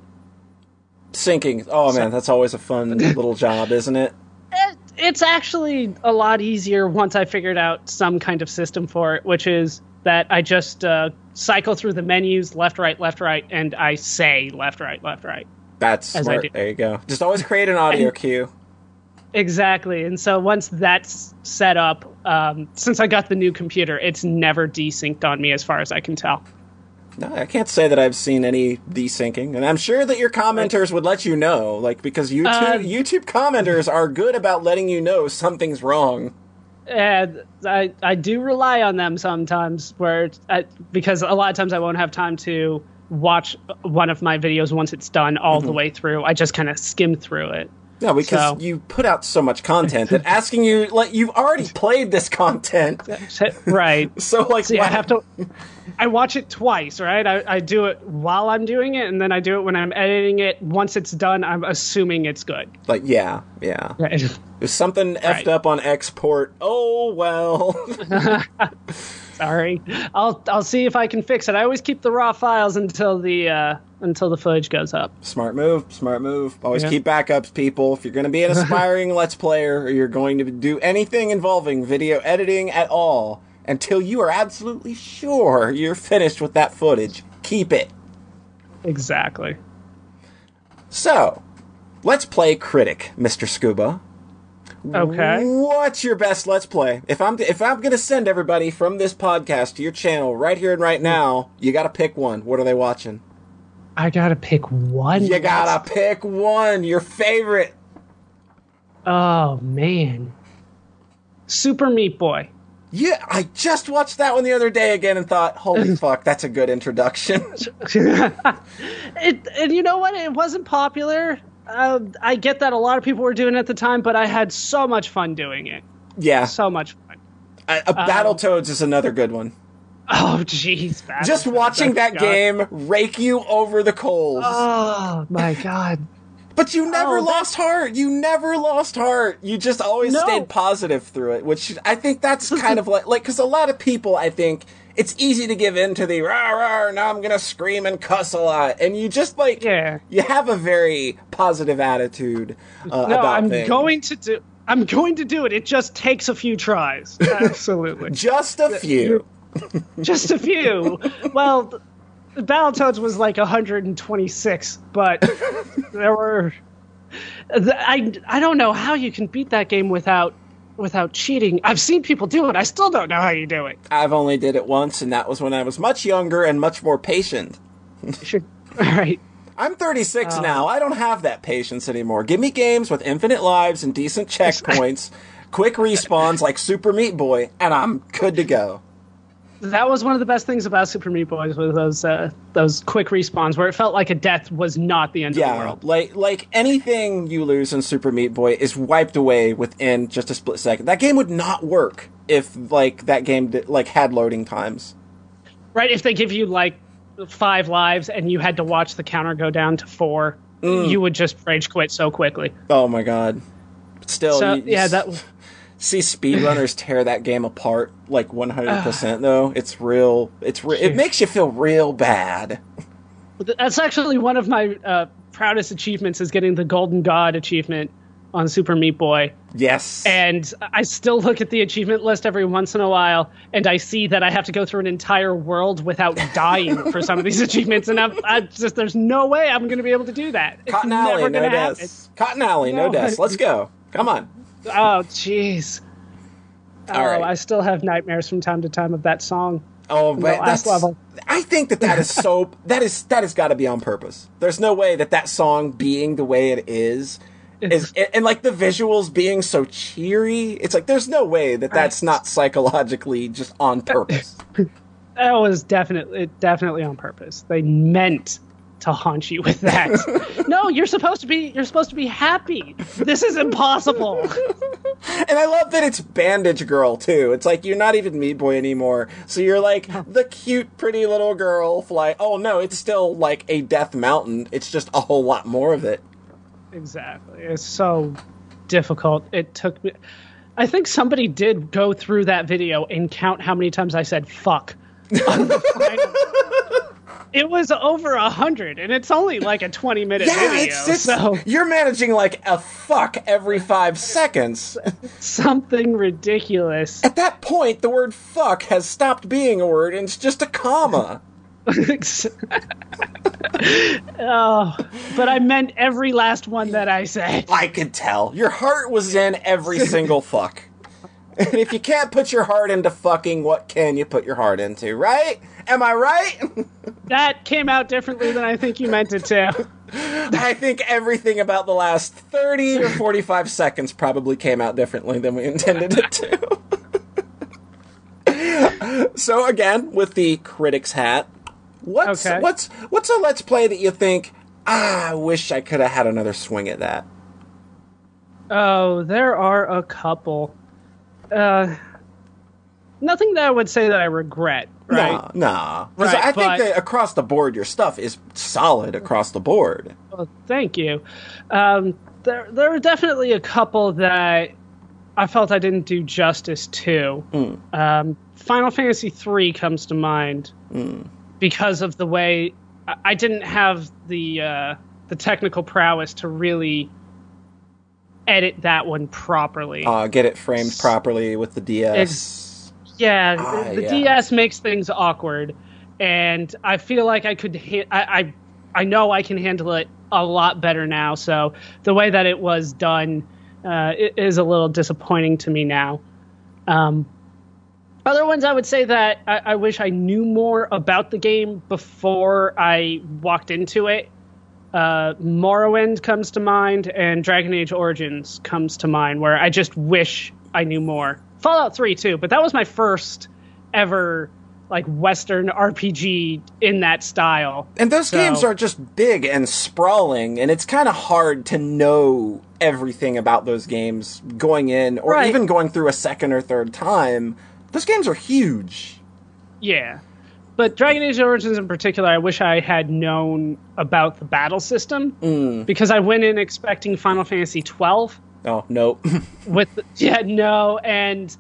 Syncing. Oh man, that's always a fun [laughs] little job, isn't it? It, it's actually a lot easier once I figured out some kind of system for it, which is that I just uh, cycle through the menus left, right, left, right, and I say left, right, left, right. That's smart. There you go. Just always create an audio And- cue. Exactly. And so once that's set up, um, since I got the new computer, it's never desynced on me as far as I can tell. No, I can't say that I've seen any desyncing, and I'm sure that your commenters would let you know, like because YouTube Uh, YouTube commenters are good about letting you know something's wrong. And I, I do rely on them sometimes where I, because a lot of times I won't have time to watch one of my videos once it's done all the mm-hmm. way through. I just kind of skim through it. No, because So- you put out so much content that asking you like you've already [laughs] played this content, right. [laughs] so like See, I have to. I watch it twice, right? I, I do it while I'm doing it, and then I do it when I'm editing it. Once it's done, I'm assuming it's good. like yeah, yeah. Right. There's something effed Right. up on export. Oh well. [laughs] Sorry. I'll I'll see if I can fix it. I always keep the raw files until the uh, until the footage goes up. smart move, smart move. Always Yeah. keep backups, people. If you're going to be an [laughs] aspiring let's player or you're going to do anything involving video editing at all, until you are absolutely sure you're finished with that footage, keep it. Exactly. So, let's play critic, Mr. Scuba. Okay. What's your best let's play? If I'm if I'm going to send everybody from this podcast to your channel right here and right now, you got to pick one. What are they watching? I gotta pick one. You got to pick one, your favorite. Oh man. Super Meat Boy. Yeah, I just watched that one the other day again and thought, "Holy [laughs] fuck, that's a good introduction." [laughs] It and you know what? It wasn't popular. Uh, I get that a lot of people were doing it at the time, but I had so much fun doing it. yeah, So much fun. uh, uh, Battletoads is another good one. Oh jeez. Just watching that forgot. game rake you over the coals. Oh my [laughs] god. But you never Oh, lost heart. You never lost heart. You just always No. stayed positive through it, which I think that's kind of like like because a lot of people, I think it's easy to give in to the rah rah. Now I'm gonna scream and cuss a lot, and you just like Yeah. you have a very positive attitude uh, No, about I'm things. going to do. I'm going to do it. It just takes a few tries. [laughs] Absolutely. just a few. just a few. Well, Battletoads was like 126, but [laughs] there were. I I don't know how you can beat that game without without cheating. I've seen people do it. I still don't know how you do it. I've only did it once, and that was when I was much younger and much more patient. Should. [laughs] All right. I'm 36 uh, now. I don't have that patience anymore. Give me games with infinite lives and decent checkpoints, quick respawns like Super Meat Boy, and I'm good to go. That was one of the best things about Super Meat Boys was those uh, those quick respawns where it felt like a death was not the end of the Yeah, world. like like anything you lose in Super Meat Boy is wiped away within just a split second. That game would not work if like that game did, like had loading times. Right? If they give you like five lives and you had to watch the counter go down to four, Mm. you would just rage quit so quickly. Oh my god. Still, So you- yeah, that [laughs] see speedrunners [laughs] tear that game apart like 100% though. It's real it's re- it makes you feel real bad. That's actually one of my uh, proudest achievements is getting the Golden God achievement on Super Meat Boy. Yes. And I still look at the achievement list every once in a while, and I see that I have to go through an entire world without [laughs] dying for some of these achievements, and I'm, I just there's no way I'm going to be able to do that. It's Cotton never Alley, no deaths. Cotton Alley, no, No. deaths. Let's go. Come on. Oh, jeez. All oh, right. I still have nightmares from time to time of that song. Oh, but that's level. I think that that is so [laughs] that is that has got to be on purpose. There's no way that that song being the way it is is and, and, like the visuals being so cheery. It's like there's no way that that's not psychologically just on purpose. [laughs] That was definitely definitely on purpose. They meant to haunt you with that. [laughs] no, you're supposed to be you're supposed to be happy. This is impossible. and I love that it's Bandage Girl too. It's like you're not even Meat Boy anymore. So you're like the cute, pretty little girl fly. Oh no, it's still like a Death Mountain. It's just a whole lot more of it. exactly. It's so difficult. It took me I think somebody did go through that video and count how many times I said fuck [laughs] on the final. It was over a hundred, and it's only like a twenty-minute Yeah, video. it's just so you're managing like a fuck every five seconds. something ridiculous. At that point, the word fuck has stopped being a word and it's just a comma. [laughs] oh, but I meant every last one that I said. I could tell. Your heart was in every single fuck. And if you can't put your heart into fucking, what can you put your heart into, right? Am I right? [laughs] That came out differently than I think you meant it to. [laughs] I think everything about the last 30 or 45 seconds probably came out differently than we intended it to. [laughs] so again, with the critic's hat, what's Okay. what's what's a let's play that you think, ah, I wish I could have had another swing at that. Oh, there are a couple. Uh, nothing that I would say that I regret, right? Nah, nah. Right, I think but- that across the board, your stuff is solid across the board. Well, thank you. Um, there, there were definitely a couple that I felt I didn't do justice to. Um, Final Fantasy III comes to mind because of the way I, I didn't have the uh, the technical prowess to really edit that one properly. Uh, get it framed properly with the DS. Yeah, Ah, the, the yeah. DS makes things awkward, and I feel like I could. Ha- I, I I know I can handle it a lot better now. So the way that it was done uh, is a little disappointing to me now. Um, other ones, I would say that I, I wish I knew more about the game before I walked into it. Uh, Morrowind comes to mind, and Dragon Age Origins comes to mind, where I just wish I knew more. Fallout 3 too, but that was my first ever like Western RPG in that style. And those So- games are just big and sprawling, and it's kind of hard to know everything about those games going in, or Right. even going through a second or third time. Those games are huge. Yeah. But Dragon Age Origins in particular, I wish I had known about the battle system mm. because I went in expecting Final Fantasy 12 Oh, no. [laughs] with yeah no and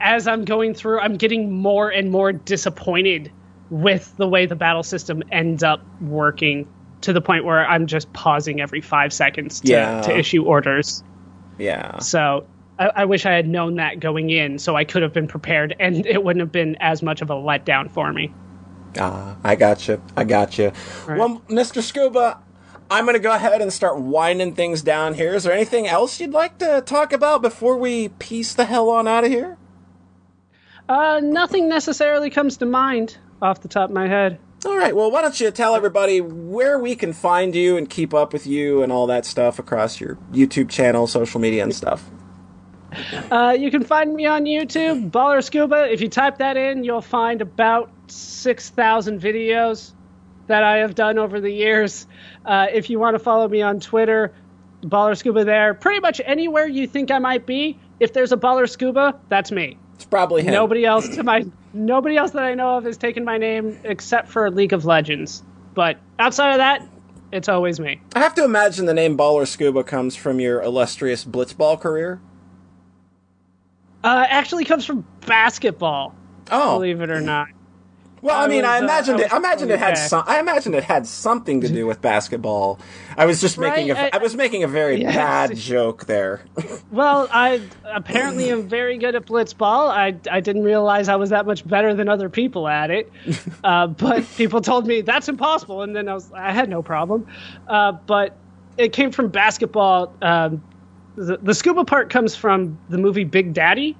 as i'm going through i'm getting more and more disappointed with the way the battle system ends up working to the point where i'm just pausing every five seconds to, Yeah. to issue orders yeah. so I, I wish i had known that going in so i could have been prepared and it wouldn't have been as much of a letdown for me Ah, I got you. I got you. Right. Well, Mr. Scuba, I'm going to go ahead and start winding things down here. Is there anything else you'd like to talk about before we piece the hell on out of here? uh, nothing necessarily comes to mind off the top of my head All right. Well, why don't you tell everybody where we can find you and keep up with you and all that stuff across your YouTube channel, social media, and stuff. Uh, you can find me on YouTube, Baller Scuba. If you type that in, you'll find about 6,000 videos that I have done over the years. Uh, if you want to follow me on Twitter, Baller Scuba there. Pretty much anywhere you think I might be, if there's a Baller Scuba, that's me. It's probably him. Nobody else to my nobody else that I know of has taken my name except for League of Legends. But outside of that, it's always me. I have to imagine the name Baller Scuba comes from your illustrious blitzball career. Uh, actually comes from basketball, Oh, believe it or not. Well, I I mean, I was, uh, imagined I it. I imagined it had okay. some. I imagined it had something to do with basketball. I was just making Right, a. I I- was making a very Yes. bad joke there. [laughs] Well, I apparently am very good at blitzball. I I didn't realize I was that much better than other people at it. [laughs] Uh, but people told me that's impossible, and then I was I had no problem. Uh, but it came from basketball. Um, the, the scuba part comes from the movie Big Daddy.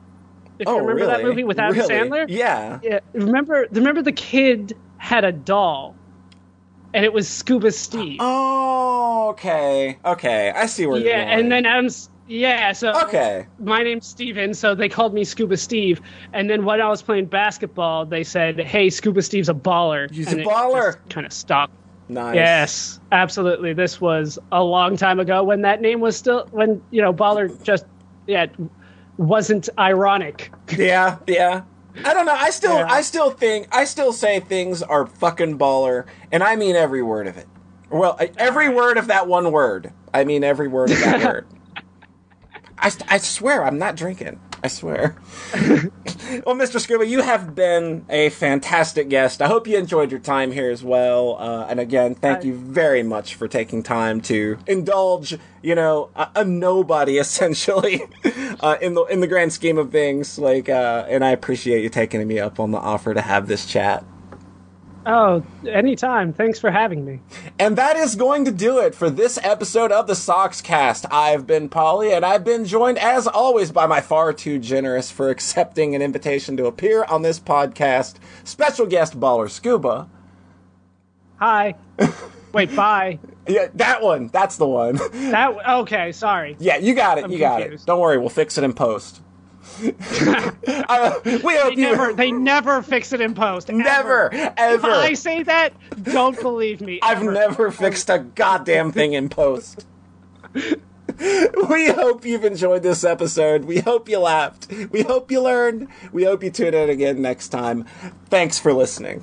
If oh, you remember really? that movie with Adam Really? Sandler, Yeah. Yeah, remember remember the kid had a doll, and it was Scuba Steve. Oh, okay. Okay. I see where yeah, you're going. Yeah, and then Adam's yeah. So Okay. my name's Steven, so they called me Scuba Steve. And then when I was playing basketball, they said, "Hey, Scuba Steve's a baller." He's and a baller. Kind of stuck. Nice. Yes, absolutely. This was a long time ago when that name was still when you know baller just yeah wasn't ironic. Yeah, yeah. I don't know. I still, Yeah. I still think, I still say things are fucking baller, and I mean every word of it. Well, every word of that one word. I mean every word of that [laughs] word. I, I swear, I'm not drinking. I swear. [laughs] well, Mr. Scuba, you have been a fantastic guest. I hope you enjoyed your time here as well. Uh, and again, thank you very much for taking time to indulge, you know, a, a nobody [laughs] essentially uh, in the in the grand scheme of things. Like, uh, and I appreciate you taking me up on the offer to have this chat. Oh, anytime. Thanks for having me. And that is going to do it for this episode of the Sox Cast. I've been Polly, and I've been joined, as always, by my far too generous for accepting an invitation to appear on this podcast, special guest Baller Scuba. Hi. [laughs] Wait, bye. Yeah, that one. That's the one. That okay. Sorry. yeah, you got it. I'm you got it. Don't worry, we'll fix it in post. [laughs] Uh, we hope They you never, they never fix it in post. never, If ever. I say that, don't believe me. I've ever. never fixed a goddamn thing in post. [laughs] we hope you've enjoyed this episode. We hope you laughed. We hope you learned. We hope you tune in again next time. Thanks for listening.